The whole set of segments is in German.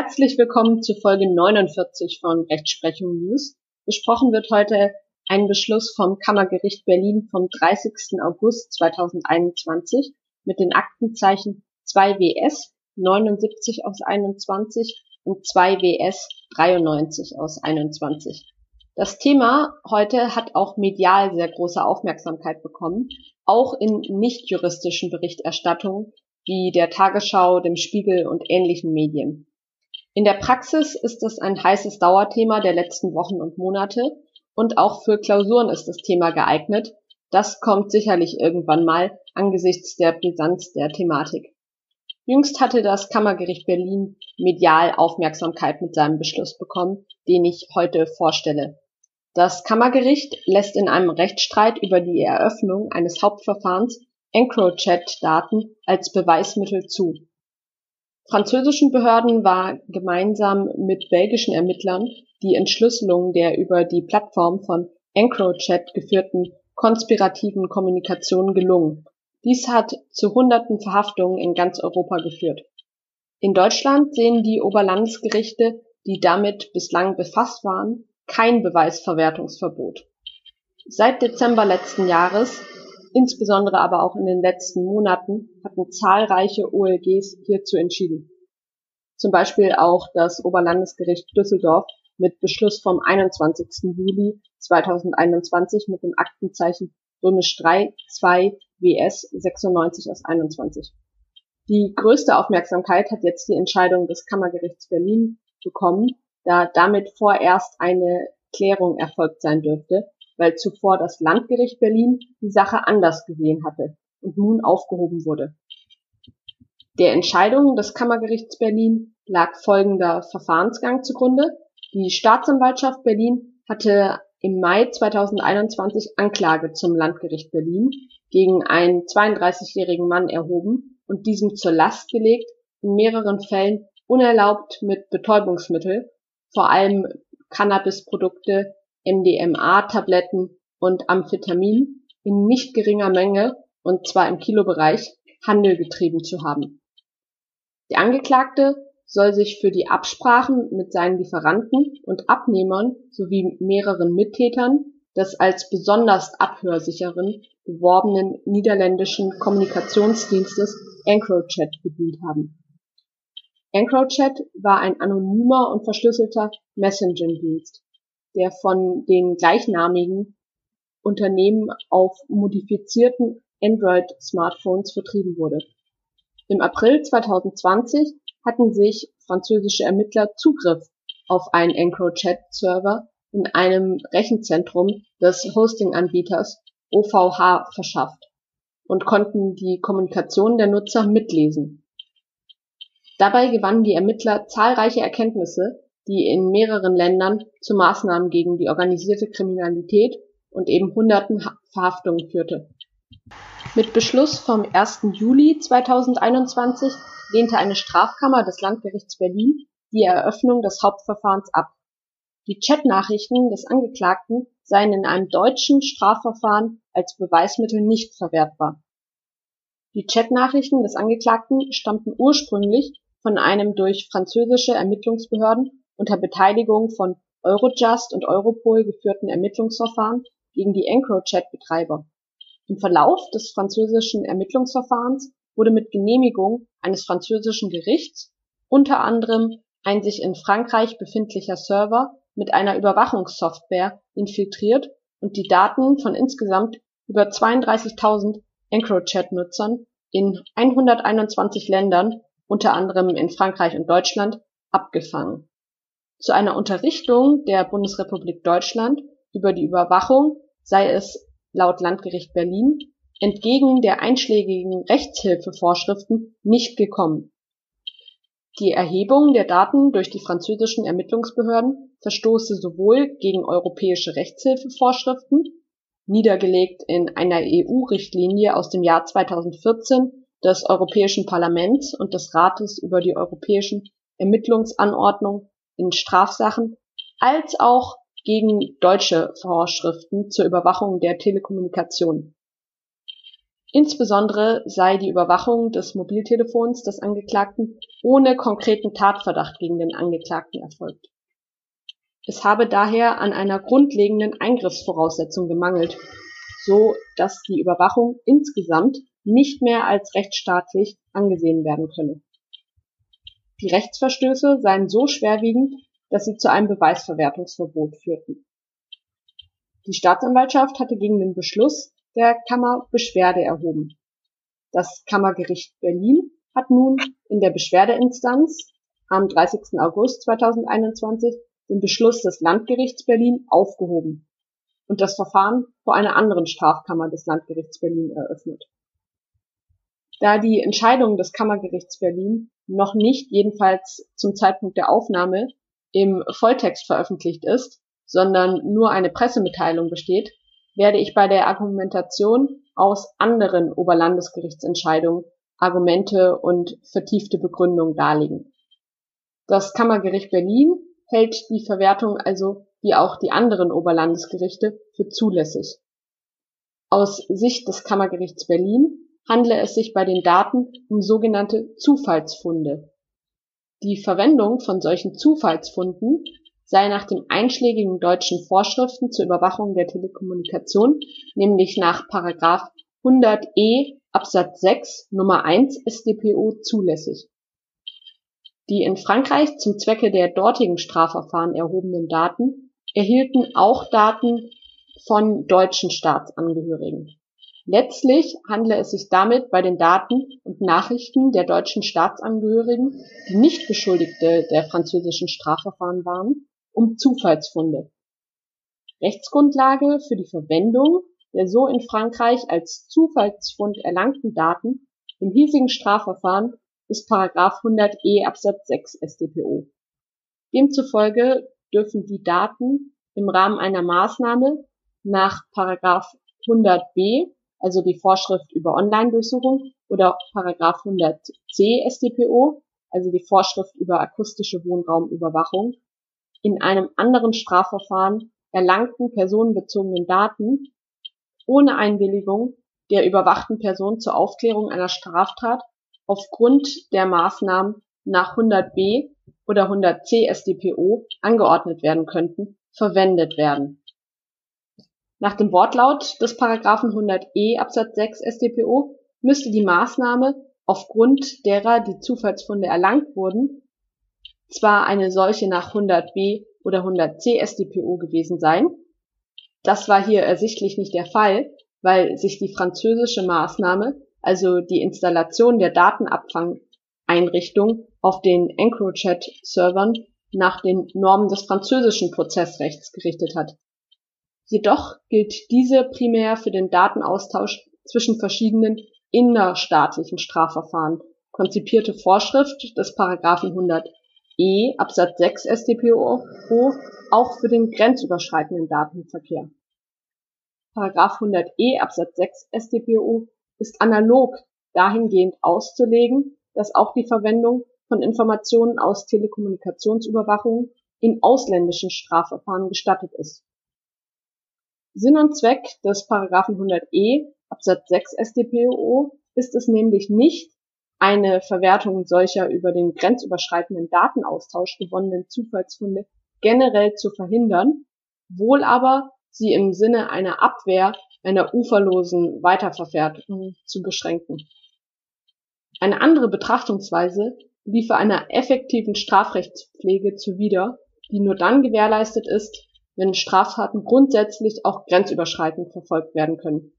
Herzlich willkommen zu Folge 49 von Rechtsprechung News. Besprochen wird heute ein Beschluss vom Kammergericht Berlin vom 30. August 2021 mit den Aktenzeichen 2WS 79 aus 21 und 2WS 93 aus 21. Das Thema heute hat auch medial sehr große Aufmerksamkeit bekommen, auch in nicht juristischen Berichterstattungen wie der Tagesschau, dem Spiegel und ähnlichen Medien. In der Praxis ist es ein heißes Dauerthema der letzten Wochen und Monate und auch für Klausuren ist das Thema geeignet. Das kommt sicherlich irgendwann mal angesichts der Brisanz der Thematik. Jüngst hatte das Kammergericht Berlin medial Aufmerksamkeit mit seinem Beschluss bekommen, den ich heute vorstelle. Das Kammergericht lässt in einem Rechtsstreit über die Eröffnung eines Hauptverfahrens EncroChat-Daten als Beweismittel zu. Französischen Behörden war gemeinsam mit belgischen Ermittlern die Entschlüsselung der über die Plattform von EncroChat geführten konspirativen Kommunikation gelungen. Dies hat zu hunderten Verhaftungen in ganz Europa geführt. In Deutschland sehen die Oberlandesgerichte, die damit bislang befasst waren, kein Beweisverwertungsverbot. Seit Dezember letzten Jahres, insbesondere aber auch in den letzten Monaten, hatten zahlreiche OLGs hierzu entschieden. Zum Beispiel auch das Oberlandesgericht Düsseldorf mit Beschluss vom 21. Juli 2021 mit dem Aktenzeichen Römisch 3 2 WS 96 aus 21. Die größte Aufmerksamkeit hat jetzt die Entscheidung des Kammergerichts Berlin bekommen, da damit vorerst eine Klärung erfolgt sein dürfte, weil zuvor das Landgericht Berlin die Sache anders gesehen hatte und nun aufgehoben wurde. Der Entscheidung des Kammergerichts Berlin lag folgender Verfahrensgang zugrunde. Die Staatsanwaltschaft Berlin hatte im Mai 2021 Anklage zum Landgericht Berlin gegen einen 32-jährigen Mann erhoben und diesem zur Last gelegt, in mehreren Fällen unerlaubt mit Betäubungsmittel, vor allem Cannabisprodukte, MDMA-Tabletten und Amphetamin in nicht geringer Menge, und zwar im Kilobereich, Handel getrieben zu haben. Der Angeklagte soll sich für die Absprachen mit seinen Lieferanten und Abnehmern sowie mehreren Mittätern des als besonders abhörsicheren beworbenen niederländischen Kommunikationsdienstes EncroChat bedient haben. EncroChat war ein anonymer und verschlüsselter Messaging-Dienst, der von den gleichnamigen Unternehmen auf modifizierten Android-Smartphones vertrieben wurde. Im April 2020 hatten sich französische Ermittler Zugriff auf einen EncroChat-Server in einem Rechenzentrum des Hosting-Anbieters OVH verschafft und konnten die Kommunikation der Nutzer mitlesen. Dabei gewannen die Ermittler zahlreiche Erkenntnisse, die in mehreren Ländern zu Maßnahmen gegen die organisierte Kriminalität und eben hunderten Verhaftungen führte. Mit Beschluss vom 1. Juli 2021 lehnte eine Strafkammer des Landgerichts Berlin die Eröffnung des Hauptverfahrens ab. Die Chatnachrichten des Angeklagten seien in einem deutschen Strafverfahren als Beweismittel nicht verwertbar. Die Chatnachrichten des Angeklagten stammten ursprünglich von einem durch französische Ermittlungsbehörden unter Beteiligung von Eurojust und Europol geführten Ermittlungsverfahren gegen die EncroChat-Betreiber. Im Verlauf des französischen Ermittlungsverfahrens wurde mit Genehmigung eines französischen Gerichts unter anderem ein sich in Frankreich befindlicher Server mit einer Überwachungssoftware infiltriert und die Daten von insgesamt über 32.000 EncroChat-Nutzern in 121 Ländern, unter anderem in Frankreich und Deutschland, abgefangen. Zu einer Unterrichtung der Bundesrepublik Deutschland über die Überwachung sei es laut Landgericht Berlin entgegen der einschlägigen Rechtshilfevorschriften nicht gekommen. Die Erhebung der Daten durch die französischen Ermittlungsbehörden verstoße sowohl gegen europäische Rechtshilfevorschriften, niedergelegt in einer EU-Richtlinie aus dem Jahr 2014 des Europäischen Parlaments und des Rates über die europäischen Ermittlungsanordnungen in Strafsachen, als auch gegen deutsche Vorschriften zur Überwachung der Telekommunikation Insbesondere sei die Überwachung des Mobiltelefons des Angeklagten ohne konkreten Tatverdacht gegen den Angeklagten erfolgt. Es habe daher an einer grundlegenden Eingriffsvoraussetzung gemangelt, so dass die Überwachung insgesamt nicht mehr als rechtsstaatlich angesehen werden könne. Die Rechtsverstöße seien so schwerwiegend, dass sie zu einem Beweisverwertungsverbot führten. Die Staatsanwaltschaft hatte gegen den Beschluss der Kammer Beschwerde erhoben. Das Kammergericht Berlin hat nun in der Beschwerdeinstanz am 30. August 2021 den Beschluss des Landgerichts Berlin aufgehoben und das Verfahren vor einer anderen Strafkammer des Landgerichts Berlin eröffnet. Da die Entscheidung des Kammergerichts Berlin noch nicht jedenfalls zum Zeitpunkt der Aufnahme im Volltext veröffentlicht ist, sondern nur eine Pressemitteilung besteht, werde ich bei der Argumentation aus anderen Oberlandesgerichtsentscheidungen Argumente und vertiefte Begründung darlegen. Das Kammergericht Berlin hält die Verwertung also wie auch die anderen Oberlandesgerichte für zulässig. Aus Sicht des Kammergerichts Berlin handle es sich bei den Daten um sogenannte Zufallsfunde. Die Verwendung von solchen Zufallsfunden sei nach den einschlägigen deutschen Vorschriften zur Überwachung der Telekommunikation, nämlich nach § 100e Absatz 6 Nummer 1 StPO zulässig. Die in Frankreich zum Zwecke der dortigen Strafverfahren erhobenen Daten erhielten auch Daten von deutschen Staatsangehörigen. Letztlich handle es sich damit bei den Daten und Nachrichten der deutschen Staatsangehörigen, die nicht Beschuldigte der französischen Strafverfahren waren, um Zufallsfunde. Rechtsgrundlage für die Verwendung der so in Frankreich als Zufallsfund erlangten Daten im hiesigen Strafverfahren ist § 100e Absatz 6 StPO. Demzufolge dürfen die Daten im Rahmen einer Maßnahme nach § 100b, also die Vorschrift über Online-Durchsuchung, oder § 100c StPO, also die Vorschrift über akustische Wohnraumüberwachung, in einem anderen Strafverfahren erlangten personenbezogenen Daten ohne Einwilligung der überwachten Person zur Aufklärung einer Straftat aufgrund der Maßnahmen nach 100b oder 100c StPO angeordnet werden könnten, verwendet werden. Nach dem Wortlaut des Paragraphen 100e Absatz 6 StPO müsste die Maßnahme, aufgrund derer die Zufallsfunde erlangt wurden, zwar eine solche nach 100b oder 100c StPO gewesen sein. Das war hier ersichtlich nicht der Fall, weil sich die französische Maßnahme, also die Installation der Datenabfangeinrichtung auf den EncroChat-Servern nach den Normen des französischen Prozessrechts gerichtet hat. Jedoch gilt diese primär für den Datenaustausch zwischen verschiedenen innerstaatlichen Strafverfahren. Konzipierte Vorschrift des Paragraphen 100 E Absatz 6 StPO auch für den grenzüberschreitenden Datenverkehr. Paragraph 100e Absatz 6 StPO ist analog dahingehend auszulegen, dass auch die Verwendung von Informationen aus Telekommunikationsüberwachung in ausländischen Strafverfahren gestattet ist. Sinn und Zweck des Paragraphen 100e Absatz 6 StPO ist es nämlich nicht, eine Verwertung solcher über den grenzüberschreitenden Datenaustausch gewonnenen Zufallsfunde generell zu verhindern, wohl aber sie im Sinne einer Abwehr einer uferlosen Weiterverwertung zu beschränken. Eine andere Betrachtungsweise liefe einer effektiven Strafrechtspflege zuwider, die nur dann gewährleistet ist, wenn Straftaten grundsätzlich auch grenzüberschreitend verfolgt werden können.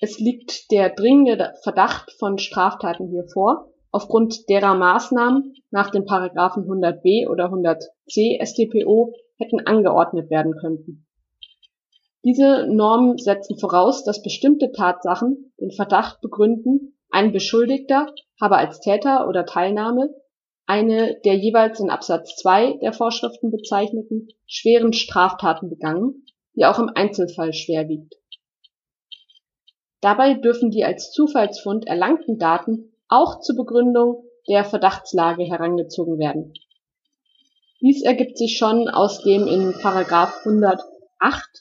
Es liegt der dringende Verdacht von Straftaten hier vor, aufgrund derer Maßnahmen nach den Paragraphen 100b oder 100c StPO hätten angeordnet werden könnten. Diese Normen setzen voraus, dass bestimmte Tatsachen den Verdacht begründen, ein Beschuldigter habe als Täter oder Teilnahme eine der jeweils in Absatz 2 der Vorschriften bezeichneten schweren Straftaten begangen, die auch im Einzelfall schwer wiegt. Dabei dürfen die als Zufallsfund erlangten Daten auch zur Begründung der Verdachtslage herangezogen werden. Dies ergibt sich schon aus dem in § 108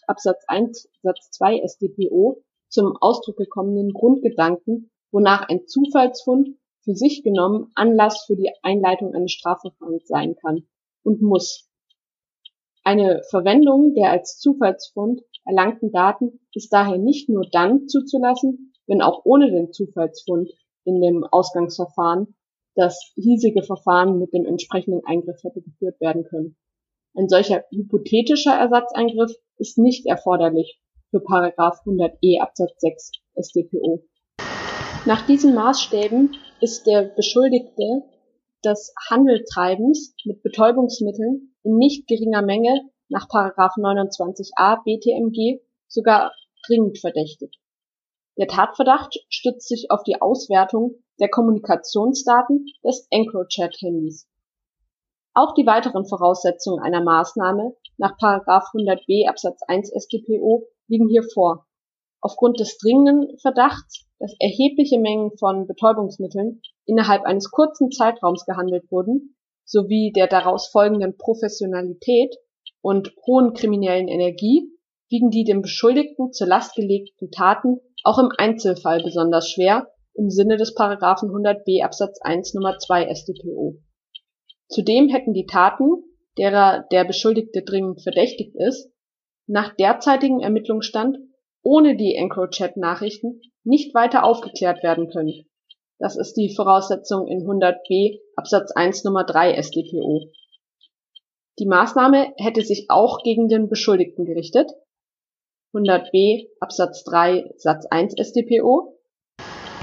Absatz 1 Satz 2 StPO zum Ausdruck gekommenen Grundgedanken, wonach ein Zufallsfund für sich genommen Anlass für die Einleitung eines Strafverfahrens sein kann und muss. Eine Verwendung der als Zufallsfund erlangten Daten ist daher nicht nur dann zuzulassen, wenn auch ohne den Zufallsfund in dem Ausgangsverfahren das hiesige Verfahren mit dem entsprechenden Eingriff hätte geführt werden können. Ein solcher hypothetischer Ersatzeingriff ist nicht erforderlich für § 100e Absatz 6 StPO. Nach diesen Maßstäben ist der Beschuldigte des Handeltreibens mit Betäubungsmitteln in nicht geringer Menge nach § 29a BTMG sogar dringend verdächtig. Der Tatverdacht stützt sich auf die Auswertung der Kommunikationsdaten des EncroChat-Handys. Auch die weiteren Voraussetzungen einer Maßnahme nach § 100b Absatz 1 StPO liegen hier vor. Aufgrund des dringenden Verdachts, dass erhebliche Mengen von Betäubungsmitteln innerhalb eines kurzen Zeitraums gehandelt wurden, sowie der daraus folgenden Professionalität und hohen kriminellen Energie wiegen die dem Beschuldigten zur Last gelegten Taten auch im Einzelfall besonders schwer im Sinne des Paragraphen 100b Absatz 1 Nummer 2 StPO. Zudem hätten die Taten, derer der Beschuldigte dringend verdächtigt ist, nach derzeitigem Ermittlungsstand ohne die EncroChat-Nachrichten nicht weiter aufgeklärt werden können. Das ist die Voraussetzung in 100b Absatz 1 Nummer 3 StPO. Die Maßnahme hätte sich auch gegen den Beschuldigten gerichtet, 100b Absatz 3 Satz 1 StPO.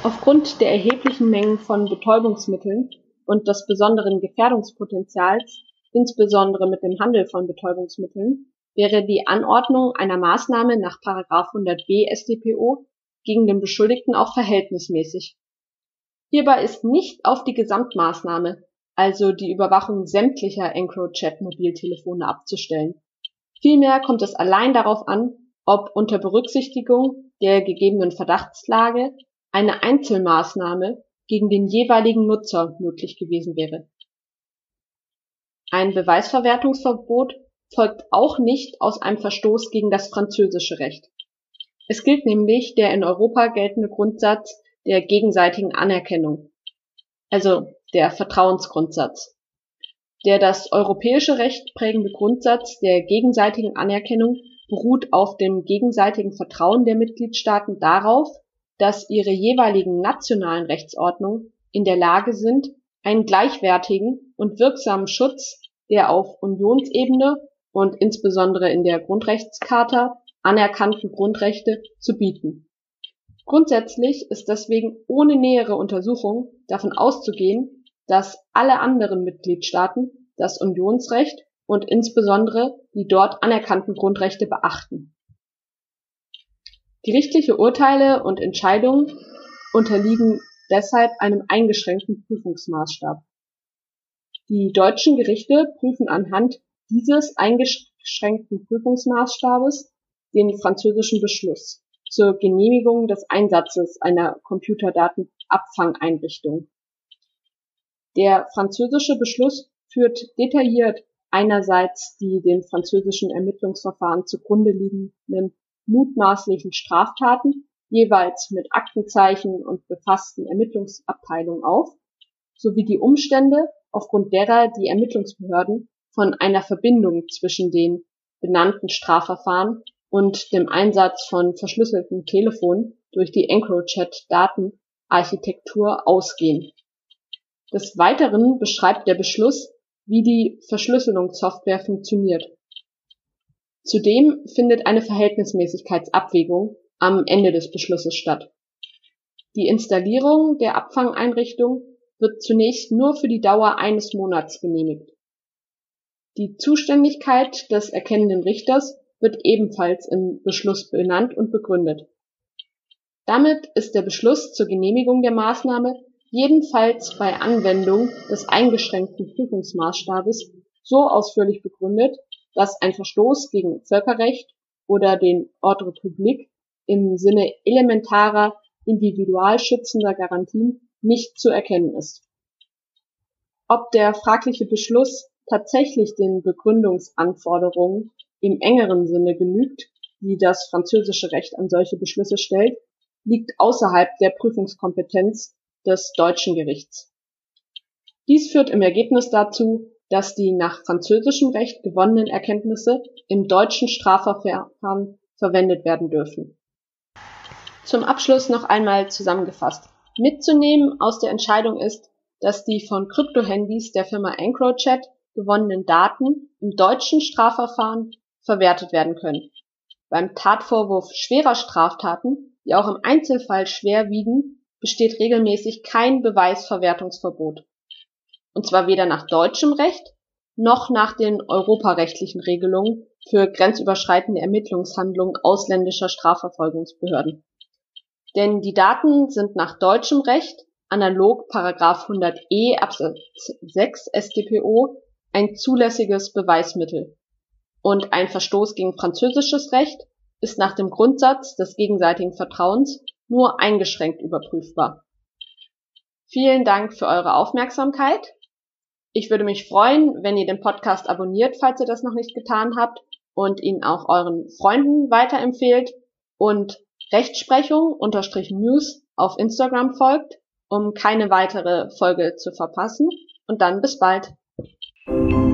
Aufgrund der erheblichen Mengen von Betäubungsmitteln und des besonderen Gefährdungspotenzials, insbesondere mit dem Handel von Betäubungsmitteln, wäre die Anordnung einer Maßnahme nach 100b StPO gegen den Beschuldigten auch verhältnismäßig. Hierbei ist nicht auf die Gesamtmaßnahme, also die Überwachung sämtlicher EncroChat-Mobiltelefone abzustellen. Vielmehr kommt es allein darauf an, ob unter Berücksichtigung der gegebenen Verdachtslage eine Einzelmaßnahme gegen den jeweiligen Nutzer möglich gewesen wäre. Ein Beweisverwertungsverbot folgt auch nicht aus einem Verstoß gegen das französische Recht. Es gilt nämlich der in Europa geltende Grundsatz der gegenseitigen Anerkennung, also der Vertrauensgrundsatz. Der das europäische Recht prägende Grundsatz der gegenseitigen Anerkennung beruht auf dem gegenseitigen Vertrauen der Mitgliedstaaten darauf, dass ihre jeweiligen nationalen Rechtsordnungen in der Lage sind, einen gleichwertigen und wirksamen Schutz der auf Unionsebene und insbesondere in der Grundrechtscharta anerkannten Grundrechte zu bieten. Grundsätzlich ist deswegen ohne nähere Untersuchung davon auszugehen, dass alle anderen Mitgliedstaaten das Unionsrecht und insbesondere die dort anerkannten Grundrechte beachten Gerichtliche Urteile und Entscheidungen unterliegen deshalb einem eingeschränkten Prüfungsmaßstab. Die deutschen Gerichte prüfen anhand dieses eingeschränkten Prüfungsmaßstabes den französischen Beschluss zur Genehmigung des Einsatzes einer Computerdatenabfangeinrichtung. Der französische Beschluss führt detailliert einerseits die dem französischen Ermittlungsverfahren zugrunde liegenden mutmaßlichen Straftaten jeweils mit Aktenzeichen und befassten Ermittlungsabteilungen auf, sowie die Umstände, aufgrund derer die Ermittlungsbehörden von einer Verbindung zwischen den benannten Strafverfahren und dem Einsatz von verschlüsselten Telefonen durch die EncroChat-Datenarchitektur ausgehen. Des Weiteren beschreibt der Beschluss, wie die Verschlüsselungssoftware funktioniert Zudem findet eine Verhältnismäßigkeitsabwägung am Ende des Beschlusses statt. Die Installierung der Abfangeinrichtung wird zunächst nur für die Dauer eines Monats genehmigt. Die Zuständigkeit des erkennenden Richters wird ebenfalls im Beschluss benannt und begründet. Damit ist der Beschluss zur Genehmigung der Maßnahme jedenfalls bei Anwendung des eingeschränkten Prüfungsmaßstabes so ausführlich begründet, dass ein Verstoß gegen Völkerrecht oder den Ordre public im Sinne elementarer individualschützender Garantien nicht zu erkennen ist. Ob der fragliche Beschluss tatsächlich den Begründungsanforderungen im engeren Sinne genügt, die das französische Recht an solche Beschlüsse stellt, liegt außerhalb der Prüfungskompetenz des deutschen Gerichts. Dies führt im Ergebnis dazu, dass die nach französischem Recht gewonnenen Erkenntnisse im deutschen Strafverfahren verwendet werden dürfen. Zum Abschluss noch einmal zusammengefasst. Mitzunehmen aus der Entscheidung ist, dass die von Kryptohandys der Firma EncroChat gewonnenen Daten im deutschen Strafverfahren verwertet werden können. Beim Tatvorwurf schwerer Straftaten, die auch im Einzelfall schwer wiegen, besteht regelmäßig kein Beweisverwertungsverbot. Und zwar weder nach deutschem Recht noch nach den europarechtlichen Regelungen für grenzüberschreitende Ermittlungshandlungen ausländischer Strafverfolgungsbehörden. Denn die Daten sind nach deutschem Recht analog Paragraph 100e Absatz 6 StPO ein zulässiges Beweismittel. Und ein Verstoß gegen französisches Recht ist nach dem Grundsatz des gegenseitigen Vertrauens nur eingeschränkt überprüfbar. Vielen Dank für eure Aufmerksamkeit. Ich würde mich freuen, wenn ihr den Podcast abonniert, falls ihr das noch nicht getan habt und ihn auch euren Freunden weiterempfehlt und Rechtsprechung unterstrich News auf Instagram folgt, um keine weitere Folge zu verpassen. Und dann bis bald. Thank you.